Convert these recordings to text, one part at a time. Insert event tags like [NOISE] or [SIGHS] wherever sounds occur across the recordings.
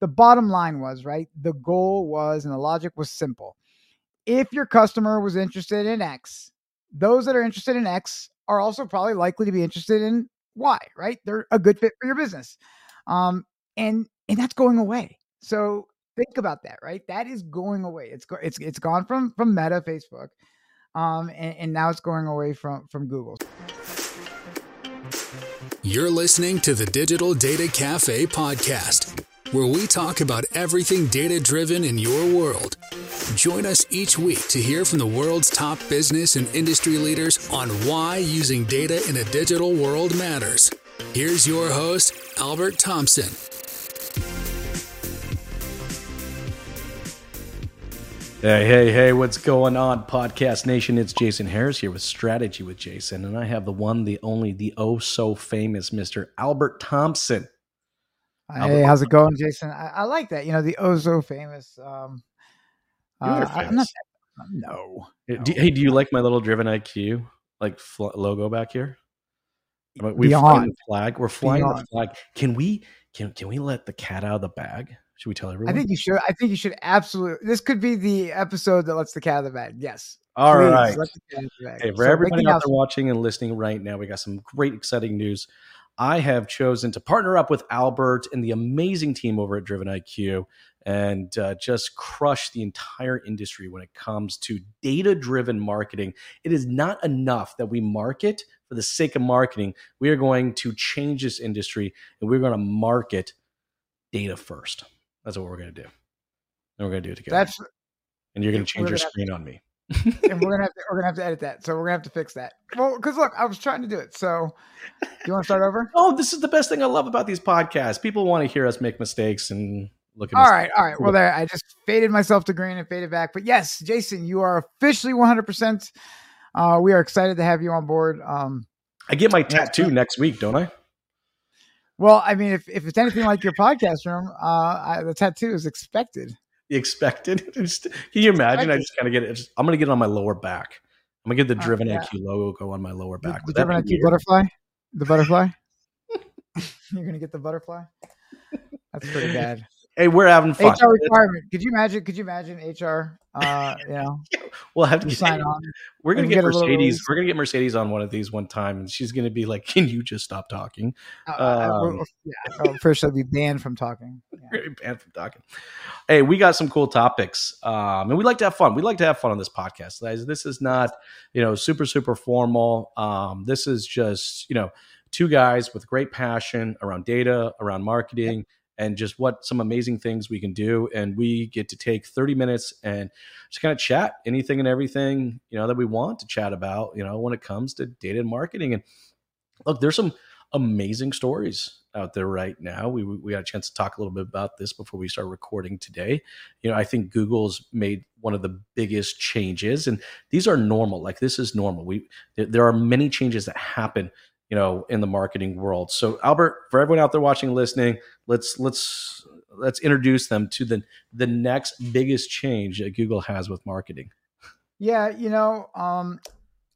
the bottom line was right. The goal was, and the logic was simple. If your customer was interested in X, those that are interested in X are also probably likely to be interested in Y. Right? They're a good fit for your business, um, and and that's going away. So think about that. Right? That is going away. It's go, it's it's gone from from Meta, Facebook, um, and, and now it's going away from from Google. You're listening to the Digital Data Cafe podcast, where we talk about everything data driven in your world. Join us each week to hear from the world's top business and industry leaders on why using data in a digital world matters. Here's your host, Albert Thompson. Hey, hey, hey, what's going on, Podcast Nation? It's Jason Harris here with Strategy with Jason, and I have the one, the only, the oh so famous Mr. Albert Thompson. Hey, how's it going, Jason? I, I, like that. You know, the oh so famous. Um, uh, famous. I'm not, no. Hey do, hey, do you like my little Driven IQ like fl- logo back here? We're flying the flag. We're flying Beyond. the flag. Can we? Can can we let the cat out of the bag? Should we tell everyone? I think you should. I think you should absolutely. This could be the episode that lets the cat out of the bag. Yes. All Please, right. Hey, for so everybody out there watching and listening right now, we got some great, exciting news. I have chosen to partner up with Albert and the amazing team over at Driven IQ and uh, just crush the entire industry when it comes to data driven marketing. It is not enough that we market for the sake of marketing. We are going to change this industry and we're going to market data first. That's what we're gonna do. And we're gonna do it together. That's and you're gonna change your screen to, on me. And we're gonna have to we're gonna have to edit that. So we're gonna have to fix that. Well, because look, I was trying to do it. So do you want to start over? Oh, this is the best thing I love about these podcasts. People want to hear us make mistakes and look at All right, all right. Well there I just faded myself to green and faded back. But yes, Jason, you are officially 100 percent uh, we are excited to have you on board. Um, I get my tattoo next week, don't I? Well, I mean, if, if it's anything like your podcast room, uh, I, the tattoo is expected. Expected. [LAUGHS] can you imagine? I just kind of get it. Just, I'm going to get it on my lower back. I'm going to get the uh, Driven uh, yeah. IQ logo go on my lower back. The, the Driven IQ weird? butterfly? The butterfly? [LAUGHS] [LAUGHS] You're going to get the butterfly? That's pretty bad. Hey, we're having fun. HR requirement. Could you imagine? Could you imagine HR? Uh, you know, [LAUGHS] we'll have to sign [LAUGHS] on. We're gonna get, get Mercedes. We're gonna get Mercedes on one of these one time, and she's gonna be like, "Can you just stop talking?" Uh, um, yeah, first I'll be banned from talking. Yeah. [LAUGHS] banned from talking. Hey, we got some cool topics, um, and we like to have fun. We like to have fun on this podcast. guys. This is not, you know, super super formal. Um, this is just, you know, two guys with great passion around data, around marketing and just what some amazing things we can do. And we get to take 30 minutes and just kind of chat anything and everything, you know, that we want to chat about, you know, when it comes to data and marketing. And look, there's some amazing stories out there right now. We we got a chance to talk a little bit about this before we start recording today. You know, I think Google's made one of the biggest changes, and these are normal. Like this is normal. We there are many changes that happen you know in the marketing world. So albert for everyone out there watching listening let's let's let's introduce them to the the next biggest change that google has with marketing. Yeah you know um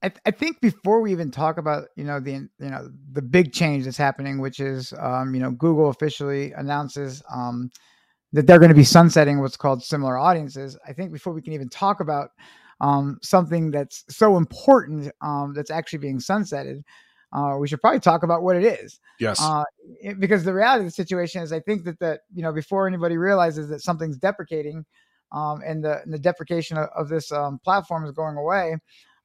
I, th- I think before we even talk about you know the you know the big change that's happening which is um you know google officially announces um that they're going to be sunsetting what's called similar audiences i think before we can even talk about um, something that's so important um, that's actually being sunsetted uh, we should probably talk about what it is. Yes. Uh, it, because the reality of the situation is, I think that that you know before anybody realizes that something's deprecating, um, and the and the deprecation of, of this um, platform is going away,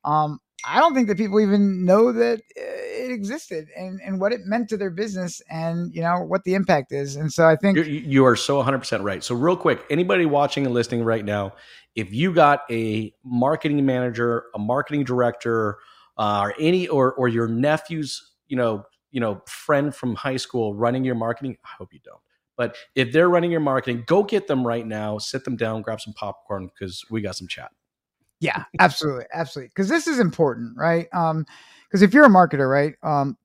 um, I don't think that people even know that it existed and, and what it meant to their business and you know what the impact is. And so I think You're, you are so 100% right. So real quick, anybody watching and listening right now, if you got a marketing manager, a marketing director, uh, or any or or your nephew's you know you know friend from high school running your marketing i hope you don't. But if they're running your marketing go get them right now sit them down grab some popcorn because we got some chat. Yeah [LAUGHS] absolutely absolutely. Because this is important right? Um because if you're a marketer right um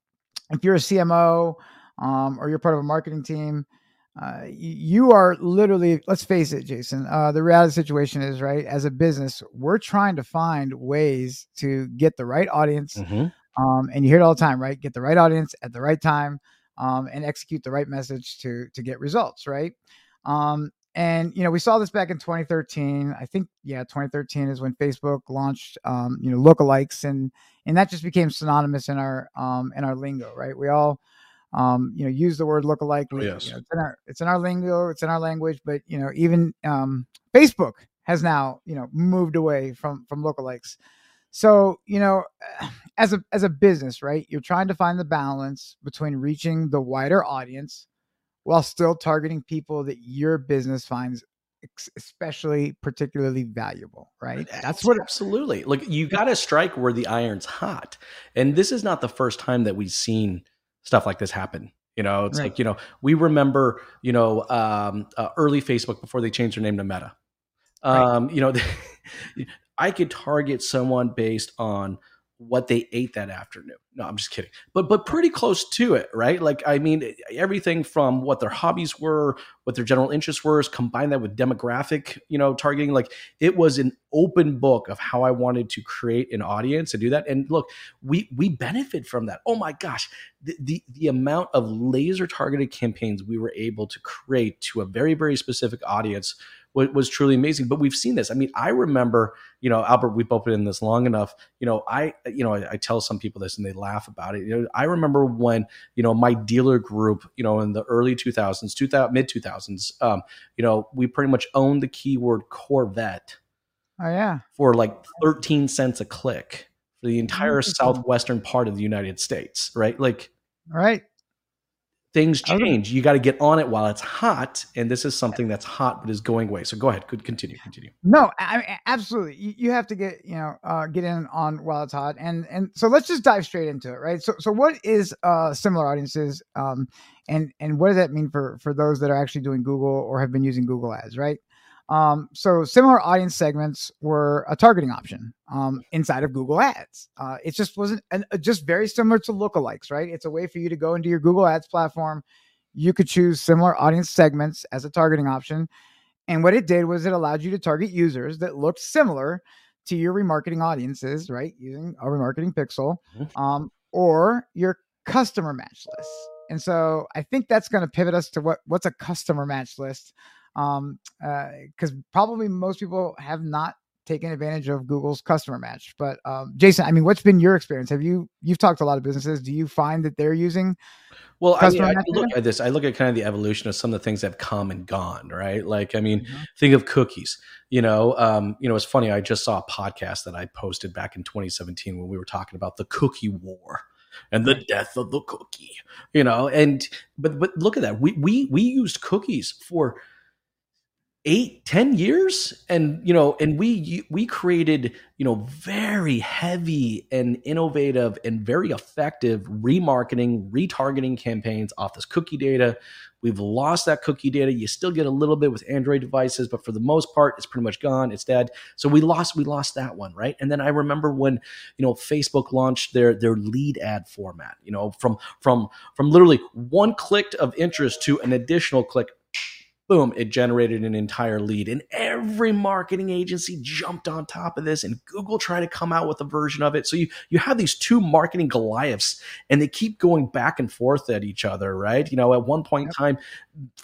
if you're a cmo um or you're part of a marketing team uh, you are literally let's face it jason uh, the reality the situation is right as a business we're trying to find ways to get the right audience mm-hmm. um, and you hear it all the time right get the right audience at the right time um, and execute the right message to to get results right Um, and you know, we saw this back in 2013. I think, yeah, 2013 is when Facebook launched, um, you know, lookalikes, and and that just became synonymous in our um, in our lingo, right? We all, um, you know, use the word lookalike. Oh, yes. You know, it's in our it's in our lingo, it's in our language, but you know, even um, Facebook has now, you know, moved away from from lookalikes. So, you know, [SIGHS] as a as a business, right? You're trying to find the balance between reaching the wider audience while still targeting people that your business finds especially particularly valuable, right? That's what absolutely. Look, you got to strike where the iron's hot. And this is not the first time that we've seen stuff like this happen. You know, it's right. like, you know, we remember, you know, um, uh, early Facebook before they changed their name to Meta. Um, right. You know, [LAUGHS] I could target someone based on what they ate that afternoon. No, I'm just kidding. But but pretty close to it, right? Like I mean everything from what their hobbies were, what their general interests were, is combine that with demographic, you know, targeting like it was an open book of how I wanted to create an audience and do that. And look, we we benefit from that. Oh my gosh, the the, the amount of laser targeted campaigns we were able to create to a very very specific audience was, was truly amazing. But we've seen this. I mean, I remember, you know, Albert, we've both been in this long enough. You know, I, you know, I, I tell some people this and they laugh about it. You know, I remember when, you know, my dealer group, you know, in the early 2000s, 2000, mid 2000s, um, you know, we pretty much owned the keyword Corvette. Oh yeah. For like 13 cents a click for the entire southwestern part of the United States, right? Like, right things change. You got to get on it while it's hot, and this is something that's hot but is going away. So go ahead, could continue, continue. No, I mean, absolutely. You, you have to get you know uh, get in on while it's hot, and and so let's just dive straight into it, right? So so what is uh, similar audiences, um, and and what does that mean for for those that are actually doing Google or have been using Google Ads, right? Um, so similar audience segments were a targeting option um, inside of Google Ads. Uh, it just wasn't an, uh, just very similar to lookalikes, right? It's a way for you to go into your Google Ads platform. You could choose similar audience segments as a targeting option. And what it did was it allowed you to target users that looked similar to your remarketing audiences, right? Using a remarketing pixel mm-hmm. um, or your customer match list. And so I think that's going to pivot us to what what's a customer match list um, because uh, probably most people have not taken advantage of Google's customer match. But um, Jason, I mean, what's been your experience? Have you you've talked to a lot of businesses? Do you find that they're using? Well, I, mean, I look at this. I look at kind of the evolution of some of the things that have come and gone, right? Like, I mean, mm-hmm. think of cookies. You know, um, you know, it's funny. I just saw a podcast that I posted back in 2017 when we were talking about the cookie war and the death of the cookie. You know, and but but look at that. We we we used cookies for eight ten years? And you know and we we created you know very heavy and innovative and very effective remarketing retargeting campaigns off this cookie data. We've lost that cookie data. You still get a little bit with android devices but for the most part it's pretty much gone. It's dead. So we lost we lost that one right? And then i remember when you know facebook launched their their lead ad format you know from from from literally one click of interest to an additional click boom, it generated an entire lead. And every marketing agency jumped on top of this, and Google tried to come out with a version of it. So you you have these two marketing Goliaths, and they keep going back and forth at each other, right? You know, at one point in time,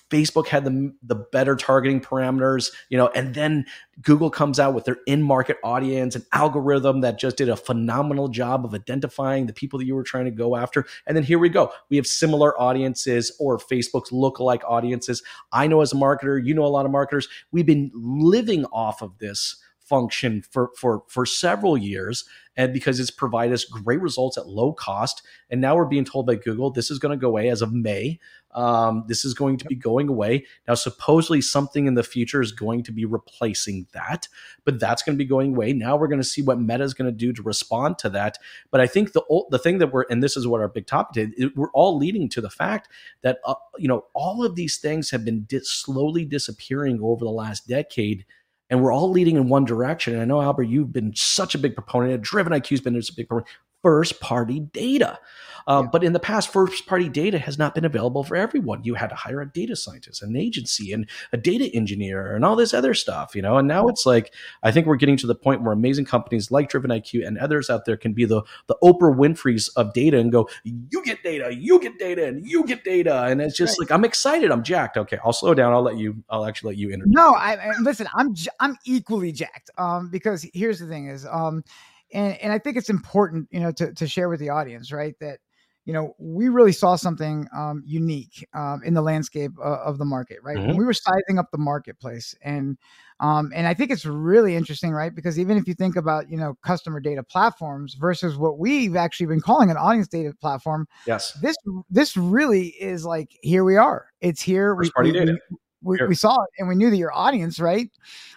Facebook had the the better targeting parameters, you know, and then Google comes out with their in-market audience and algorithm that just did a phenomenal job of identifying the people that you were trying to go after. And then here we go. We have similar audiences or Facebook's lookalike audiences. I know as a marketer, you know a lot of marketers. We've been living off of this function for for for several years and because it's provided us great results at low cost. And now we're being told by google this is going to go away as of may. Um, this is going to be going away. Now supposedly something in the future is going to be replacing that but that's going to be going away. Now we're going to see what meta is going to do to respond to that. But i think the old, the thing that we're and this is what our big topic did it, we're all leading to the fact that uh, you know all of these things have been di- slowly disappearing over the last decade and we're all leading in one direction. And I know Albert, you've been such a big proponent. Driven IQ's been a big proponent. First party data. Um, Yeah. But in the past, first party data has not been available for everyone. You had to hire a data scientist, an agency, and a data engineer, and all this other stuff, you know. And now it's like I think we're getting to the point where amazing companies like Driven IQ and others out there can be the the Oprah Winfrey's of data and go, you get data, you get data, and you get data, and it's just Right. like I'm excited, I'm jacked. Okay, I'll slow down. I'll let you. I'll actually let you introduce. No, I, I listen. I'm I'm equally jacked. Um, because here's the thing is um, and and I think it's important, you know, to to share with the audience, right? That you know we really saw something um unique um in the landscape uh, of the market, right? When Mhm. we were sizing up the marketplace, and um and I think it's really interesting, right? Because even if you think about you know customer data platforms versus what we've actually been calling an audience data platform, Yes. this this really is like here we are. It's here. First party data. We, Here. we saw it and we knew that your audience, right,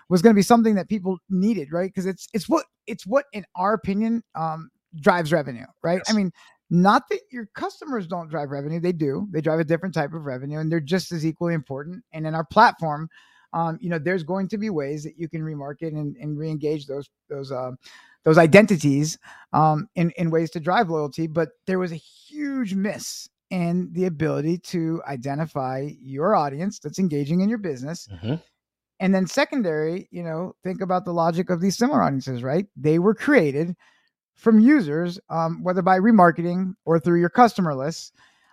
was going to be something that people needed, right? Because it's it's what it's what, in our opinion, um, drives revenue, right? I mean, not that your customers don't drive revenue; they do. They drive a different type of revenue, and they're just as equally important. And in our platform, um, you know, there's going to be ways that you can remarket and, and re-engage those those uh, those identities um, in in ways to drive loyalty. But there was a huge miss in the ability to identify your audience that's engaging in your business. Mhm. And then secondary, you know, think about the logic of these similar audiences, right? They were created from users, um, whether by remarketing or through your customer lists.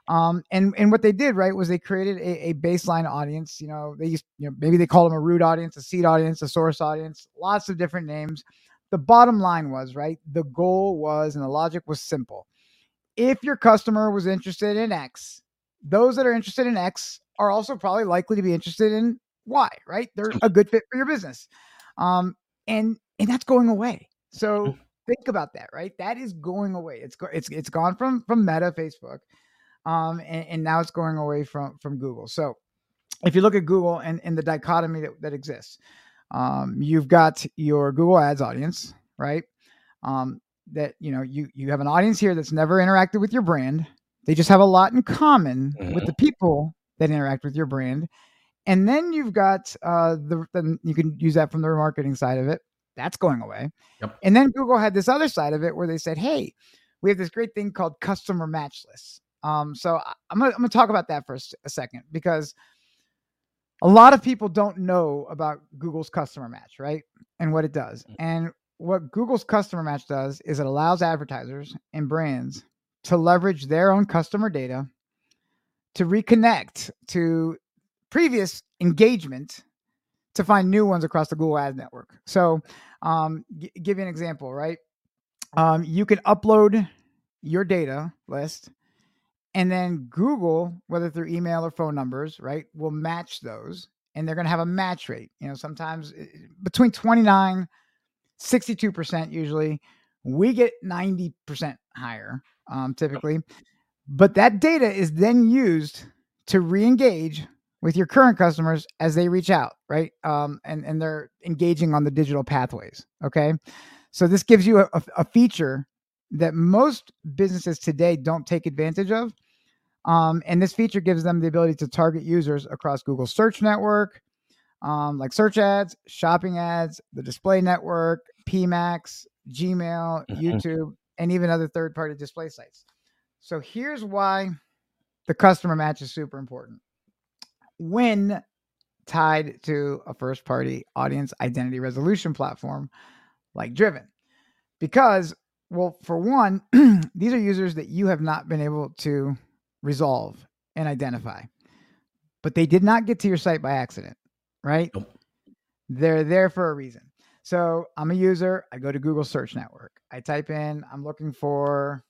Um, and and what they did, right, was they created a, a baseline audience. You know, they used, you know, maybe they called them a root audience, a seed audience, a source audience, lots of different names. The bottom line was, right, the goal was, and the logic was simple. If your customer was interested in X, those that are interested in X are also probably likely to be interested in Y, right? They're a good fit for your business. Um, and and that's going away. So think about that, right? That is going away. It's go, it's it's gone from from Meta, Facebook, um, and, and now it's going away from from Google. So if you look at Google and, and the dichotomy that, that exists, um, you've got your Google Ads audience, right? Um, that you know you you have an audience here that's never interacted with your brand. They just have a lot in common with the people that interact with your brand. And then you've got uh, the then you can use that from the remarketing side of it. That's going away. Yep. And then Google had this other side of it where they said, "Hey, we have this great thing called customer match lists." Um, so I'm gonna I'm gonna talk about that for a second because a lot of people don't know about Google's customer match, right? And what it does. And what Google's customer match does is it allows advertisers and brands to leverage their own customer data to reconnect to previous engagement to find new ones across the Google Ads network. So, um, g- give you an example, right? Um, you can upload your data list, and then Google, whether through email or phone numbers, right, will match those, and they're going to have a match rate. You know, sometimes eh, between 29, 62% usually. We get 90% higher um, typically. But that data is then used to re-engage with your current customers as they reach out, right? Um, and and they're engaging on the digital pathways. Okay, so this gives you a, a, a feature that most businesses today don't take advantage of. Um, and this feature gives them the ability to target users across Google Search Network, um, like search ads, shopping ads, the display network, PMAX, Gmail, Mhm. YouTube, and even other third party display sites. So here's why the customer match is super important. When tied to a first party audience identity resolution platform like Driven. Because, well, for one, [CLEARS THROAT] these are users that you have not been able to resolve and identify, but they did not get to your site by accident, right? Nope. They're there for a reason. So I'm a user. I go to Google Search Network. I type in, I'm looking for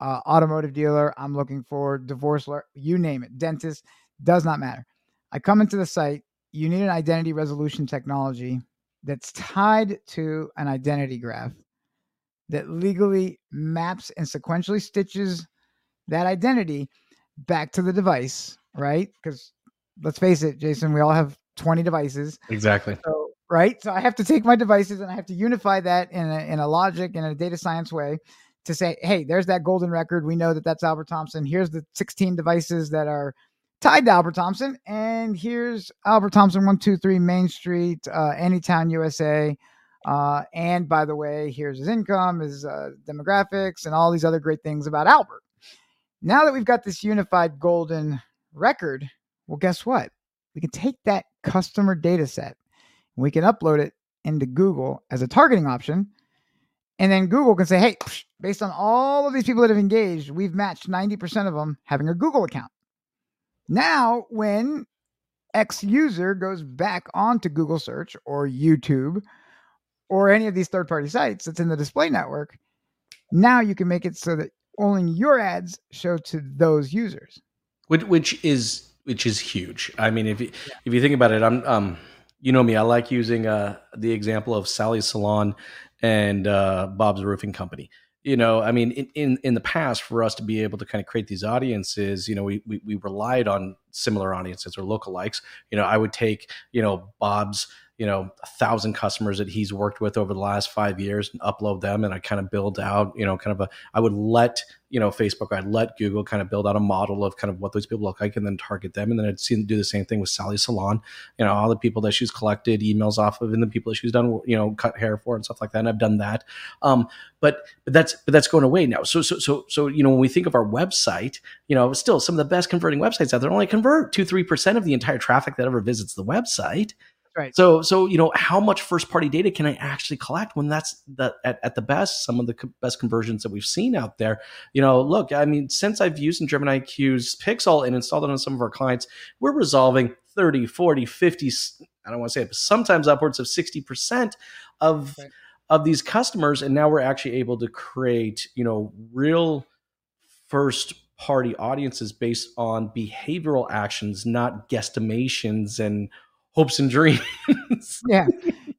uh, automotive dealer. I'm looking for divorce lawyer. You name it. Dentist does not matter. I come into the site. You need an identity resolution technology that's tied to an identity graph that legally maps and sequentially stitches that identity back to the device, right? Because let's face it, Jason, we all have 20 devices. Exactly. So, right. So I have to take my devices and I have to unify that in a, in a logic and a data science way to say, hey, there's that golden record. We know that that's Albert Thompson. Here's the 16 devices that are tied to Albert Thompson. And here's Albert Thompson, 123 Main Street, uh, Anytown, USA. Uh, and by the way, here's his income, his uh, demographics, and all these other great things about Albert. Now that we've got this unified golden record, well, guess what? We can take that customer data set, we can upload it into Google as a targeting option. And then Google can say, hey, based on all of these people that have engaged, we've matched 90% of them having a Google account. Now, when X user goes back onto Google search or YouTube or any of these third party sites that's in the display network, now you can make it so that only your ads show to those users. Which, which is which is huge. I mean, if you, yeah. if you think about it, I'm um, you know me, I like using uh the example of Sally's Salon and uh, Bob's Roofing Company. You know, I mean, in, in, in the past, for us to be able to kind of create these audiences, you know, we, we we relied on similar audiences or lookalikes. You know, I would take you know Bob's you know a thousand customers that he's worked with over the last five years and upload them and i kind of build out you know kind of a i would let you know facebook i'd let google kind of build out a model of kind of what those people look like and then target them and then i'd see them do the same thing with sally salon. You know all the people that she's collected emails off of and the people that she's done you know cut hair for and stuff like that and i've done that. Um, but but that's but that's going away now. So so so so you know when we think of our website you know still some of the best converting websites out there only convert 2 3% of the entire traffic that ever visits the website Right. So, so you know, how much first party data can I actually collect when that's the at, at the best some of the co- best conversions that we've seen out there? You know, look, I mean, since I've used Driven IQ's Pixel and installed it on some of our clients, we're resolving 30, 40, 50, I don't want to say it, but sometimes upwards of 60% of right. of these customers. And now we're actually able to create, you know, real first party audiences based on behavioral actions, not guesstimations and hopes and dreams. [LAUGHS] yeah.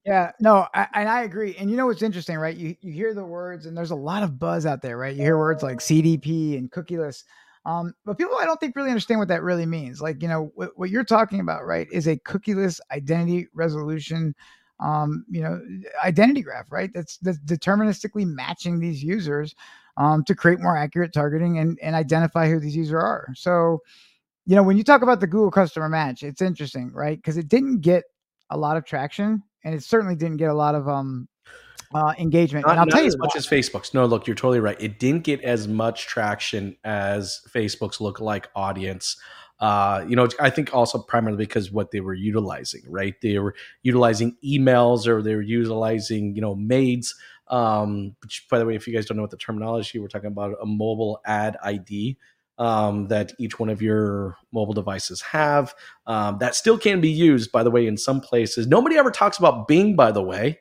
Yeah. No, I, and I agree. And you know what's interesting, right? You you hear the words and there's a lot of buzz out there, right? You hear words like CDP and cookieless. Um, but people I don't think really understand what that really means. Like, you know, what, what you're talking about, right, is a cookieless identity resolution um, you know, identity graph, right? That's that's deterministically matching these users um, to create more accurate targeting and, and identify who these users are. So you know, when you talk about the Google customer match, it's interesting, right? Because it didn't get a lot of traction, and it certainly didn't get a lot of um uh, engagement. Not, and I'll tell you as much as Facebook's. No, look, you're totally right. It didn't get as much traction as Facebook's lookalike audience. Uh, you know, I think also primarily because what they were utilizing, right? They were utilizing emails or they were utilizing, you know, MAIDs. Um, which, by the way, if you guys don't know what the terminology, we're talking about a mobile ad ID um, that each one of your mobile devices have. Um, that still can be used, by the way, in some places. Nobody ever talks about Bing, by the way.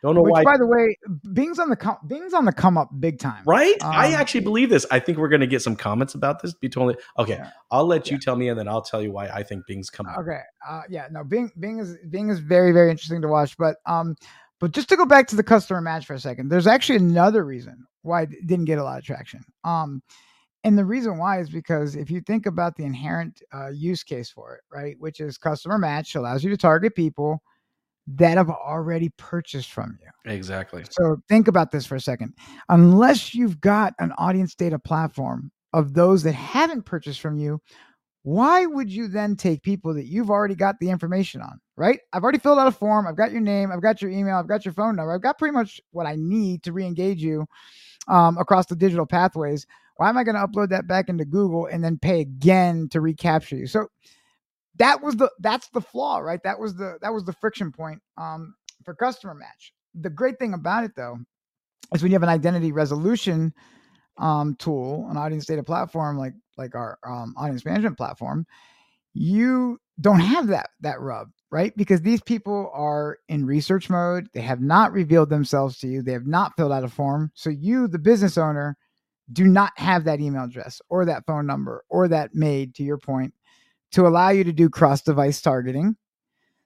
Don't know Which, why. By the way, Bing's on the com- Bing's on the come up big time, right? Um, I actually believe this. I think we're going to get some comments about this. Be totally okay. Yeah. I'll let you yeah. tell me, and then I'll tell you why I think Bing's coming. Okay. Uh, yeah. No. Bing. Bing is Bing is very very interesting to watch. But um, but just to go back to the customer match for a second, there's actually another reason why it didn't get a lot of traction. Um, and the reason why is because if you think about the inherent uh, use case for it, right, which is customer match allows you to target people that have already purchased from you. Exactly. So think about this for a second. Unless you've got an audience data platform of those that haven't purchased from you, why would you then take people that you've already got the information on, right? I've already filled out a form. I've got your name. I've got your email. I've got your phone number. I've got pretty much what I need to re engage you um, across the digital pathways. Why am I going to upload that back into Google and then pay again to recapture you? So that was the that's the flaw, right? That was the that was the friction point um, for customer match. The great thing about it though is when you have an identity resolution um, tool, an audience data platform like like our um, audience management platform, you don't have that that rub, right? Because these people are in research mode. They have not revealed themselves to you. They have not filled out a form. So you, the business owner, do not have that email address or that phone number or that MAID, to your point, to allow you to do cross device targeting.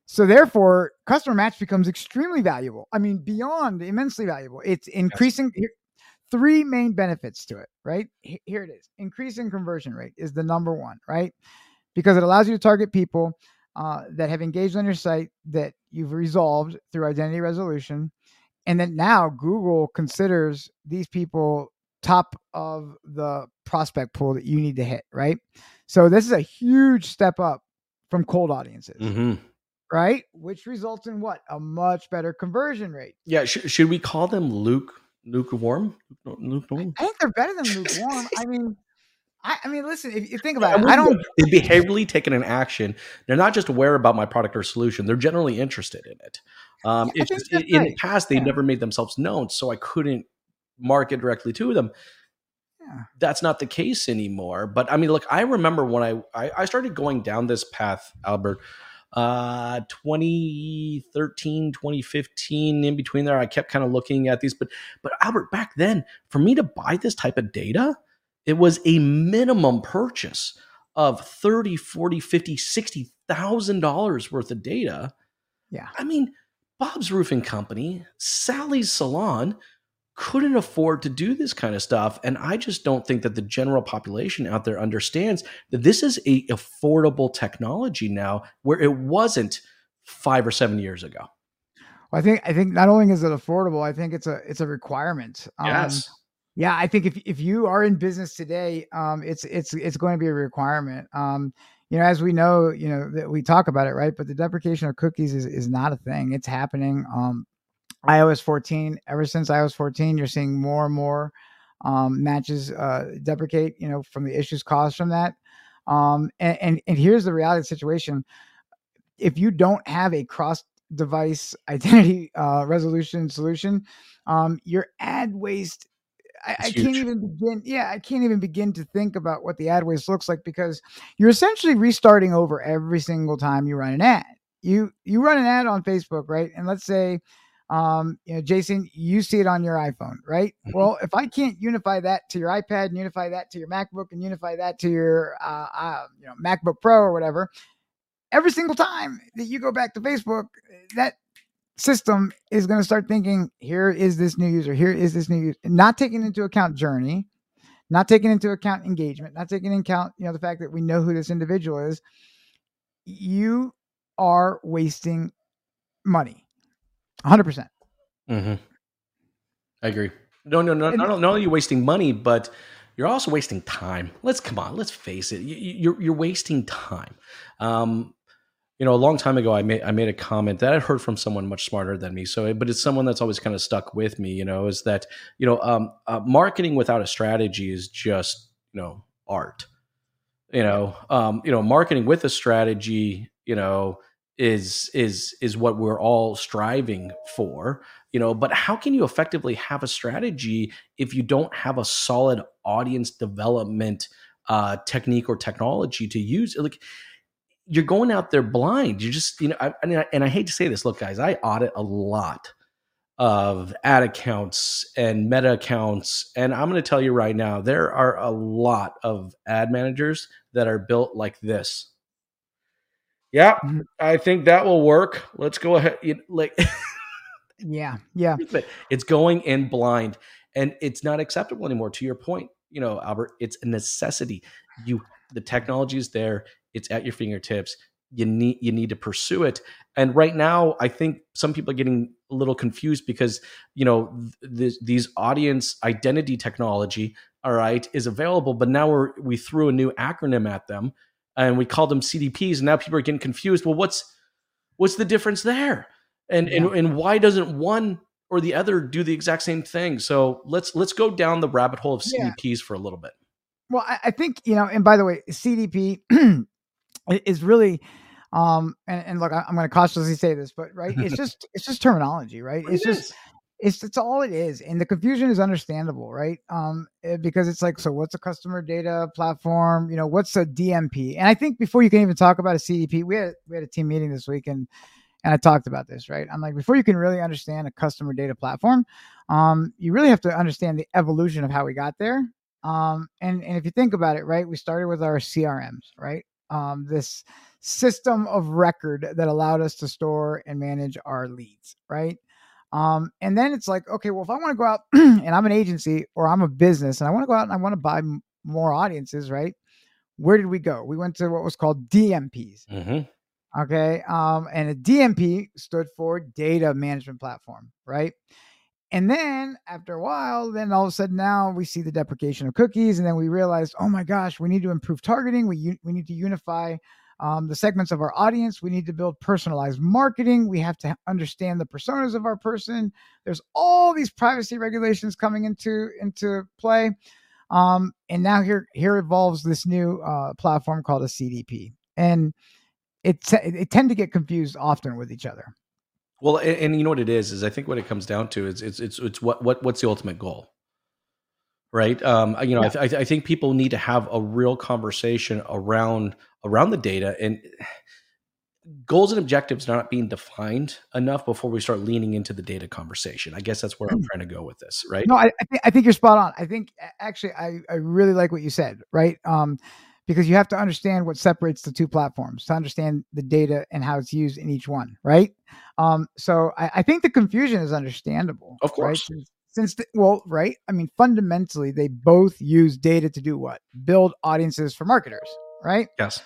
So therefore, customer match becomes extremely valuable. I mean, beyond immensely valuable. It's increasing yes. three main benefits to it, right? Here it is. Increasing conversion rate is the number one, right? Because it allows you to target people uh, that have engaged on your site that you've resolved through identity resolution. And then now Google considers these people top of the prospect pool that you need to hit, right? So this is a huge step up from cold audiences. Mm-hmm. right? Which results in what? A much better conversion rate. Yeah, sh- should we call them Luke lukewarm? Lukewarm. I think they're better than lukewarm. I mean, I, I, mean, listen. If you think about it, I don't. They behaviorally taken an action. They're not just aware about my product or solution. They're generally interested in it. Um, it's just, in, right. the past they've yeah. never made themselves known, so I couldn't market directly to them. Yeah. That's not the case anymore. But I mean, look, I remember when I, I, I started going down this path, Albert, uh 2013 2015 in between there i kept kind of looking at these but but albert back then for me to buy this type of data it was a minimum purchase of 30 40 50 60 thousand dollars worth of data yeah i mean bob's roofing company sally's salon couldn't afford to do this kind of stuff and i just don't think that the general population out there understands that this is a affordable technology now where it wasn't 5 or 7 years ago well, i think i think not only is it affordable i think it's a it's a requirement yes um, yeah i think if if you are in business today um it's it's it's going to be a requirement um you know, as we know, you know, that we talk about it, right? But the deprecation of cookies is, is not a thing. It's happening. Um, iOS 14, ever since iOS 14, you're seeing more and more um, matches uh, deprecate, you know, from the issues caused from that. Um, and, and, and here's the reality of the situation. If you don't have a cross device [LAUGHS] identity uh, resolution solution, um, your ad waste I, I, can't even begin. Yeah, I can't even begin to think about what the ad waste looks like because you're essentially restarting over every single time you run an ad. You you run an ad on Facebook, right? And let's say um, you know, Jason, you see it on your iPhone, right? Mm-hmm. Well, if I can't unify that to your iPad and unify that to your MacBook and unify that to your, uh, uh, you know, MacBook Pro or whatever, every single time that you go back to Facebook, that system is going to start thinking, here is this new user, here is this new user, not taking into account journey, not taking into account engagement, not taking into account, you know, the fact that we know who this individual is. You are wasting money 100%. percent mm-hmm. I agree. No, no, no, not, not only are you wasting money, but you're also wasting time. Let's come on, let's face it. You, you're you're wasting time. Um, you know, a long time ago, I made I made a comment that I heard from someone much smarter than me. So, but it's someone that's always kind of stuck with me. You know, is that you know, um, uh, marketing without a strategy is just you know art. You know, um, you know, marketing with a strategy, you know, is is is what we're all striving for you know but how can you effectively have a strategy if you don't have a solid audience development uh, technique or technology to use? Like you're going out there blind. You just you know I, mean, I, and I hate to say this look guys i audit a lot of ad accounts and meta accounts and i'm going to tell you right now there are a lot of ad managers that are built like this yeah, mm-hmm. I think that will work. Let's go ahead. Like, [LAUGHS] yeah, yeah. It's going in blind, and it's not acceptable anymore. To your point, you know, Albert, it's a necessity. You, the technology is there. It's at your fingertips. You need you need to pursue it. And right now, I think some people are getting a little confused because you know th- these audience identity technology, all right, is available, but now we're we threw a new acronym at them and we called them CDPs, and now people are getting confused. Well, what's what's the difference there? And yeah. and and why doesn't one or the other do the exact same thing? So let's let's go down the rabbit hole of CDPs yeah. for a little bit. Well, I, I think you know, and by the way, CDP [CLEARS THROAT] is really um and, and look i'm going to cautiously say this but right it's [LAUGHS] just it's just terminology right it's it just it's it's all it is and the confusion is understandable right? Um eh, because it's like so what's a customer data platform? You know what's a dmp and i think before you can even talk about a cdp we had we had a team meeting this week and and i talked about this right? I'm like before you can really understand a customer data platform um you really have to understand the evolution of how we got there. Um and and if you think about it right we started with our crms right? Um this system of record that allowed us to store and manage our leads right um, and then it's like, okay, well, if I want to go out [CLEARS THROAT] and I'm an agency or I'm a business and I want to go out and I want to buy m- more audiences, right? Where did we go? We went to what was called DMPs. Mm-hmm. Okay. Um, and a DMP stood for data management platform, right? And then after a while, then all of a sudden now we see the deprecation of cookies. And then we realized, oh my gosh, we need to improve targeting. We, we need to unify um, the segments of our audience. We need to build personalized marketing. We have to understand the personas of our person. There's all these privacy regulations coming into into play. Um, and now here here evolves this new uh, platform called a CDP, and it t- it tend to get confused often with each other. Well, and, and, you know what it is is I think what it comes down to is it's it's it's what what what's the ultimate goal, right? Um, you know, yeah. I, th- I think people need to have a real conversation around around the data and goals and objectives not being defined enough before we start leaning into the data conversation. I guess that's where I'm mm. trying to go with this, right? No, I, I, think, I think you're spot on. I think actually, I, I really like what you said, right? Um, because you have to understand what separates the two platforms to understand the data and how it's used in each one, right? Um, so I, I think the confusion is understandable. Of course. Right? Since the, well, right? I mean, fundamentally, they both use data to do what? Build audiences for marketers, right? Yes.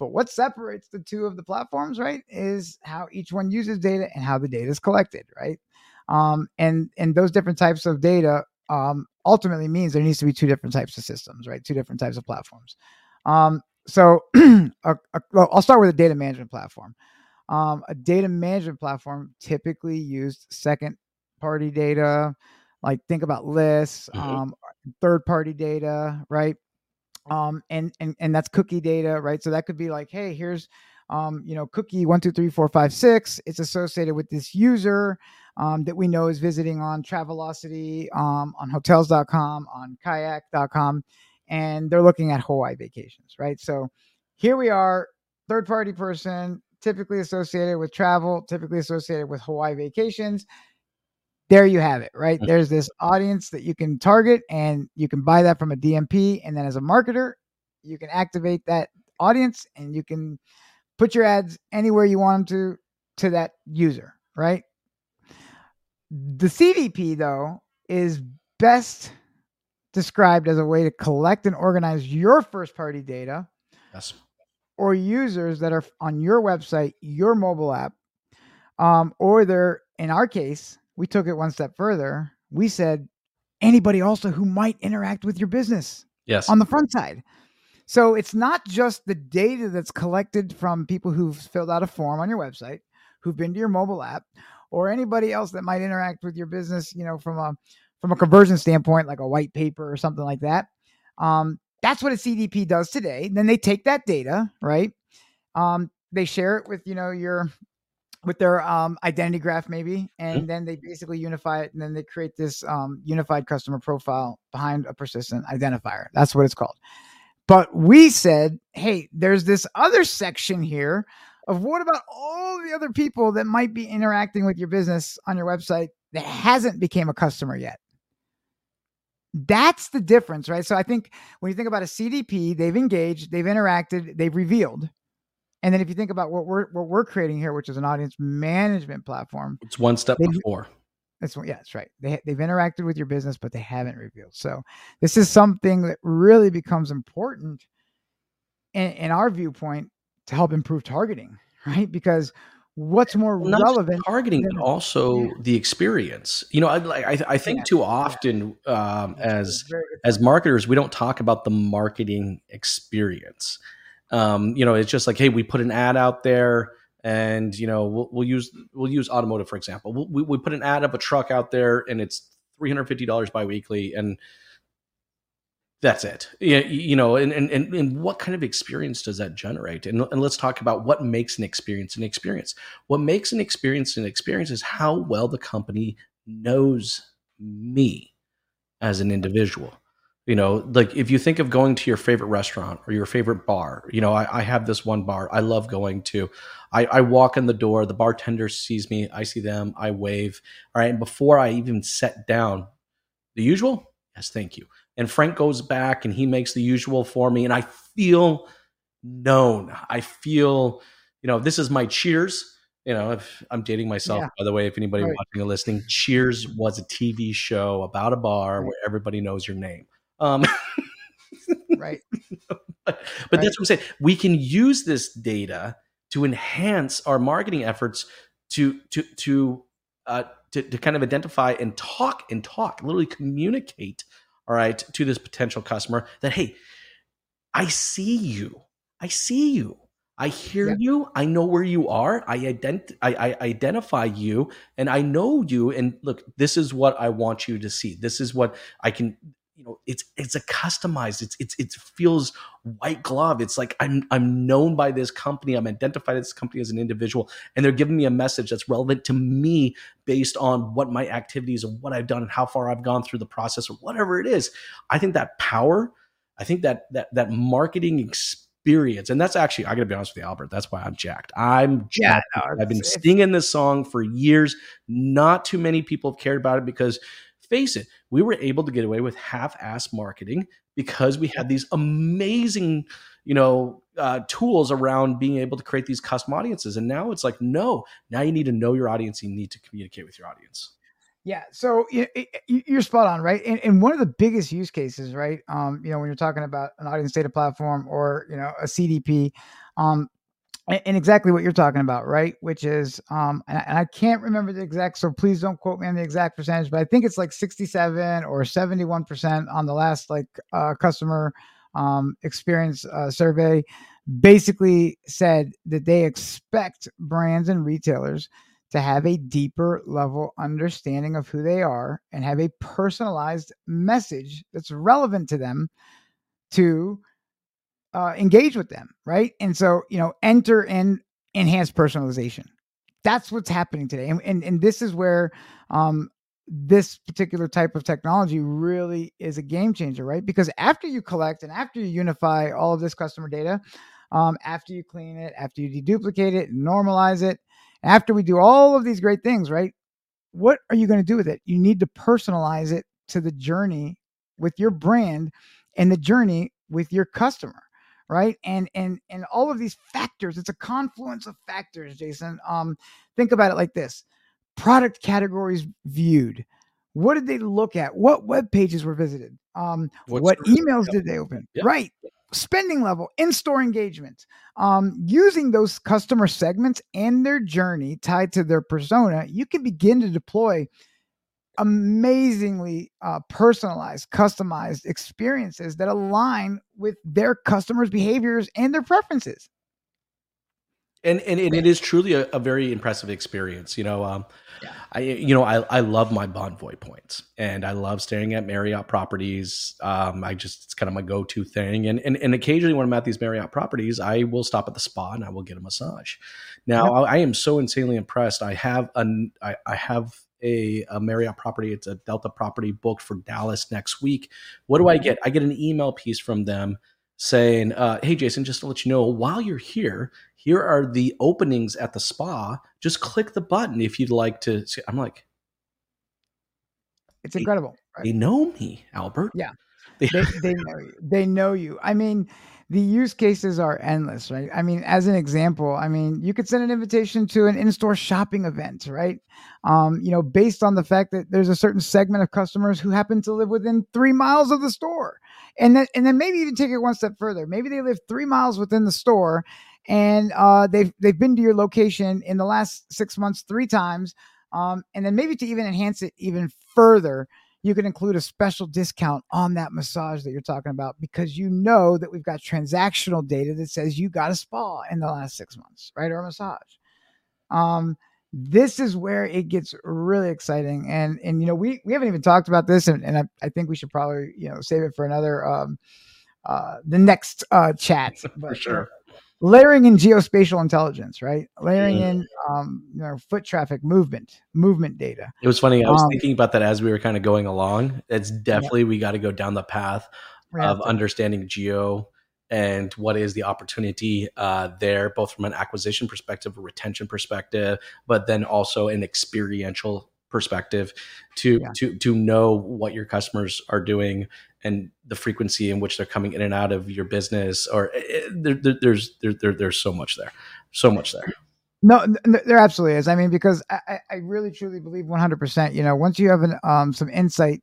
But what separates the two of the platforms, right, is how each one uses data and how the data is collected, right? Um, and and those different types of data um, ultimately means there needs to be two different types of systems, right? Two different types of platforms. Um, so [CLEARS THROAT] a, a, well, I'll start with a data management platform. Um, a data management platform typically used second party data, like think about lists, mm-hmm. um, third party data, right? um, and and and that's cookie data, right? So that could be like, hey, here's um, you know, cookie one, two, three, four, five, six. It's associated with this user um, that we know is visiting on Travelocity, um, on hotels.com, on kayak.com, and they're looking at Hawaii vacations, right? So here we are, third party person, typically associated with travel, typically associated with Hawaii vacations there you have it, right? Mm-hmm. There's this audience that you can target and you can buy that from a DMP. And then as a marketer, you can activate that audience and you can put your ads anywhere you want them to to that user, right? The CDP, though, is best described as a way to collect and organize your first party data yes. or users that are on your website, your mobile app, um, or they're, in our case, we took it one step further. We said anybody also who might interact with your business. Yes. On the front side. So it's not just the data that's collected from people who've filled out a form on your website, who've been to your mobile app, or anybody else that might interact with your business, you know, from a from a conversion standpoint, like a white paper or something like that. Um, that's what a CDP does today. Then they take that data, right? Um, they share it with you know your with their um, identity graph maybe and mm-hmm. then they basically unify it and then they create this um, unified customer profile behind a persistent identifier. That's what it's called. But we said hey there's this other section here of what about all the other people that might be interacting with your business on your website that hasn't became a customer yet? That's the difference right? So i think when you think about a cdp they've engaged they've interacted they've revealed and then if you think about what we're what we're creating here, which is an audience management platform, it's one step before. That's yeah, that's right. They they've interacted with your business, but they haven't revealed. So this is something that really becomes important in, in our viewpoint to help improve targeting, [LAUGHS] right? Because what's more well, relevant targeting than, but also yeah. the experience you know i i, I think yeah, too often yeah. um, as as marketers we don't talk about the marketing experience um, you know, it's just like, hey, we put an ad out there, and you know, we'll, we'll use we'll use automotive for example. We'll, we we put an ad of a truck out there, and it's three hundred fifty dollars biweekly, and that's it. You, you know, and, and and and what kind of experience does that generate? And and let's talk about what makes an experience an experience. What makes an experience an experience is how well the company knows me as an individual you know like if you think of going to your favorite restaurant or your favorite bar you know i, I have this one bar i love going to I, I, walk in the door the bartender sees me i see them i wave all right and before i even set down the usual yes thank you and frank goes back and he makes the usual for me and i feel known i feel you know this is my cheers you know, if I'm dating myself, yeah. by the way, if anybody right. watching or listening, Cheers was a TV show about a bar right. where everybody knows your name. Um, [LAUGHS] right. [LAUGHS] but, but right. that's what I'm saying. We can use this data to enhance our marketing efforts to to to uh, to, to kind of identify and talk and talk, literally communicate, all right, to this potential customer that hey, I see you, I see you. I hear yeah. you. I know where you are. I, ident- I, I identify you and I know you. And look, this is what I want you to see. This is what I can, you know, it's, it's a customized, it's, it's, it feels white glove. It's like I'm, I'm known by this company. I'm identified as this company as an individual and they're giving me a message that's relevant to me based on what my activities and what I've done and how far I've gone through the process or whatever it is. I think that power, I think that, that, that marketing experience. And that's actually, I gotta be honest with you, Albert. That's why I'm jacked. I'm jacked. Yeah, no, I've been singing this song for years. Not too many people have cared about it because face it, we were able to get away with half-ass marketing because we had these amazing, you know, uh, tools around being able to create these custom audiences. And now it's like, no, now you need to know your audience. You need to communicate with your audience. Yeah, so you're spot on, right? And, and, one of the biggest use cases, right? Um, you know, when you're talking about an audience data platform or you know a CDP, um, and, exactly what you're talking about, right? Which is, um, and I, and I can't remember the exact, so please don't quote me on the exact percentage, but I think it's like 67 or 71 percent on the last like uh, customer um, experience uh, survey. Basically, said that they expect brands and retailers to have a deeper level understanding of who they are and have a personalized message that's relevant to them to uh, engage with them, right? And so, you know, enter and enhance personalization. That's what's happening today. And, and, and this is where um, this particular type of technology really is a game changer, right? Because after you collect and after you unify all of this customer data, um, after you clean it, after you deduplicate it, normalize it, after we do all of these great things, right? What are you going to do with it? You need to personalize it to the journey with your brand and the journey with your customer right? And and and all of these factors it's a confluence of factors jason. Um think about it like this. Product categories viewed. What did they look at? What web pages were visited? Um What's what emails did they open? Yep. right. Spending level, in store engagement, um, using those customer segments and their journey tied to their persona, you can begin to deploy amazingly uh, personalized, customized experiences that align with their customers' behaviors and their preferences and and, and it is truly a, a very impressive experience. You know, um, yeah. I you know I I love my Bonvoy points, and I love staring at Marriott properties. Um, I just it's kind of my go to thing, and, and and occasionally when I'm at these Marriott properties, I will stop at the spa and I will get a massage. Now I, I, am so insanely impressed. I have an I, I have a, a, Marriott property. It's a Delta property booked for Dallas next week. What do I get? I get an email piece from them saying, uh, "Hey, Jason, just to let you know, while you're here, here are the openings at the spa. Just click the button if you'd like to." See. I'm like, it's incredible. Right? They know me, Albert. Yeah, [LAUGHS] they, they know you. They know you. I mean, the use cases are endless, right? I mean, as an example, I mean, you could send an invitation to an in-store shopping event, right? Um, you know, based on the fact that there's a certain segment of customers who happen to live within three miles of the store and then and then maybe even take it one step further. Maybe they live three miles within the store, and uh, they've they've been to your location in the last six months three times. Um, and then maybe to even enhance it even further, you can include a special discount on that massage that you're talking about because you know that we've got transactional data that says you got a spa in the last six months, right? Or a massage. Um, this is where it gets really exciting and and you know we we haven't even talked about this and, and I, I think we should probably you know save it for another um uh the next uh chat [LAUGHS] but, for sure layering in geospatial intelligence right layering mm. in um you know foot traffic movement movement data it was funny i was um, thinking about that as we were kind of going along it's definitely yeah. we got to go down the path of understanding geo and what is the opportunity uh, there, both from an acquisition perspective, a retention perspective, but then also an experiential perspective to yeah. to to know what your customers are doing and the frequency in which they're coming in and out of your business. Or eh, eh, there, there, there's there, there, there's so much there, so much there. No, there absolutely is. I mean, because I, I really truly believe 100%. You know, once you have an, um, some insight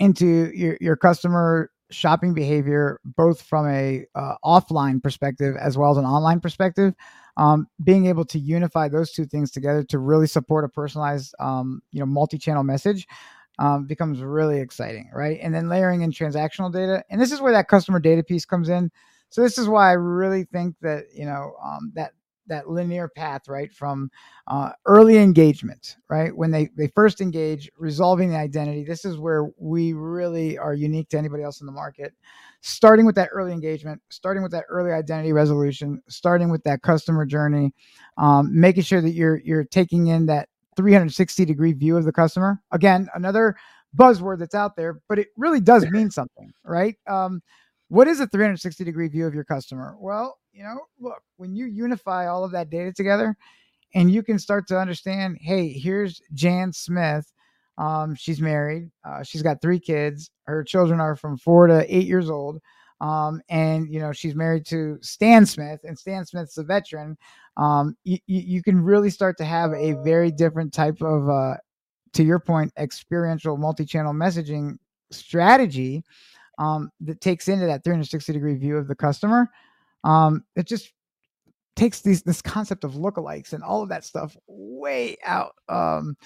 into your your customer shopping behavior, both from a uh, offline perspective as well as an online perspective. Um, being able to unify those two things together to really support a personalized, um, you know, multi-channel message um, becomes really exciting, right? And then layering in transactional data, and this is where that customer data piece comes in. So this is why I really think that you know um, that that linear path, right, from uh, early engagement, right, when they they first engage, resolving the identity. This is where we really are unique to anybody else in the market. Starting with that early engagement, starting with that early identity resolution, starting with that customer journey, um, making sure that you're you're taking in that 360 degree view of the customer. Again, another buzzword that's out there, but it really does [LAUGHS] mean something, right? Um, what is a 360 degree view of your customer? Well, you know, look, when you unify all of that data together and you can start to understand, hey, here's Jan Smith. Um, she's married. Uh, she's got three kids. Her children are from four to eight years old. Um, and you know she's married to Stan Smith, and Stan Smith's a veteran. Um, you, you can really start to have a very different type of, uh, to your point, experiential multi-channel messaging strategy um, that takes into that 360 degree view of the customer. Um, it just takes these this concept of lookalikes and all of that stuff way out um,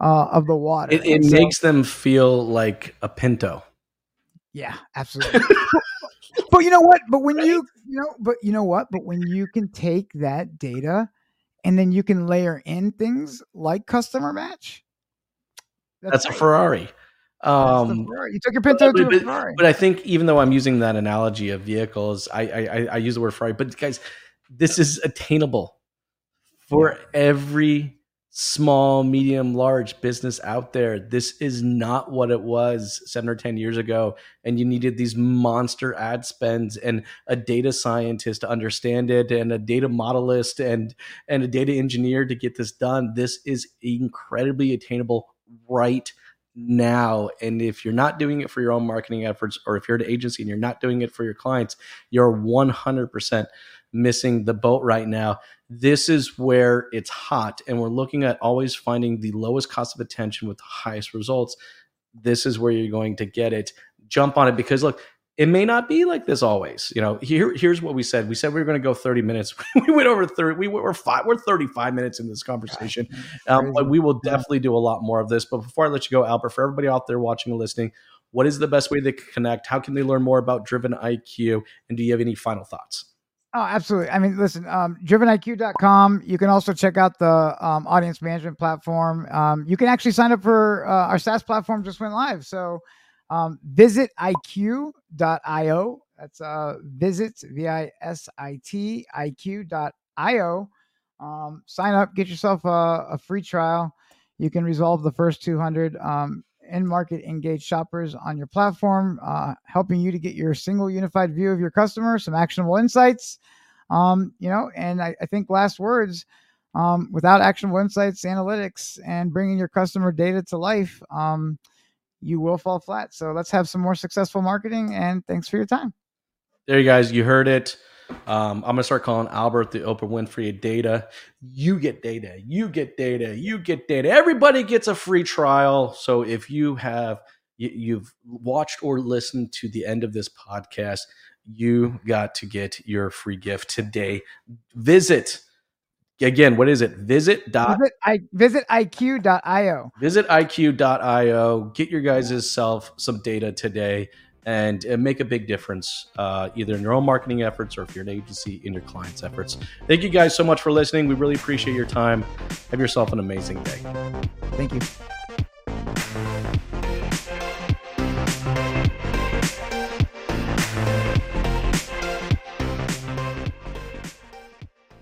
uh, of the water. It, it so, makes them feel like a pinto. Yeah, absolutely. but you know what? But when right? you you know, but you know what? But when you can take that data and then you can layer in things like customer match. That's, that's a Ferrari. Um, you took your Pinto but, to a Ferrari. But I think even though I'm using that analogy of vehicles, I, I, I use the word Ferrari. But guys, this is attainable for every small, medium, large business out there. This is not what it was seven or 10 years ago. And you needed these monster ad spends and a data scientist to understand it and a data modelist and, and a data engineer to get this done. This is incredibly attainable right now. And if you're not doing it for your own marketing efforts, or if you're an agency and you're not doing it for your clients, you're 100% missing the boat right now. This is where it's hot. And we're looking at always finding the lowest cost of attention with the highest results. This is where you're going to get it. Jump on it because look, it may not be like this always. You know, here here's what we said. We said we were going to go 30 minutes. [LAUGHS] we went over 30. We were five. We're 35 minutes in this conversation. Um, but we will definitely do a lot more of this. But before I let you go, Albert, for everybody out there watching and listening, what is the best way they can connect? How can they learn more about Driven IQ? And do you have any final thoughts? Oh, absolutely. I mean, listen, um, driveniq.com. You can also check out the um, audience management platform. Um, you can actually sign up for uh, our SaaS platform just went live. So um, visit iq.io. That's uh, visit, V I S I T, iq.io. Um, sign up, get yourself a, a, free trial. You can resolve the first 200 um, in market engaged shoppers on your platform, uh, helping you to get your single unified view of your customer, some actionable insights. Um, you know, and I, I think last words um, without actionable insights, analytics, and bringing your customer data to life, um, you will fall flat. So let's have some more successful marketing. And thanks for your time. There you guys, you heard it. Um, I'm gonna start calling Albert the Oprah Winfrey data. You get data, you get data, you get data. Everybody gets a free trial. So if you have you, you've watched or listened to the end of this podcast, you got to get your free gift today. Visit again, what is it? Visit dot visit, I, visit iq.io. Visit iq.io. Get your guys' self some data today and, and make a big difference uh, either in your own marketing efforts or if you're an agency in your clients' efforts. Thank you guys so much for listening. We really appreciate your time. Have yourself an amazing day. Thank you.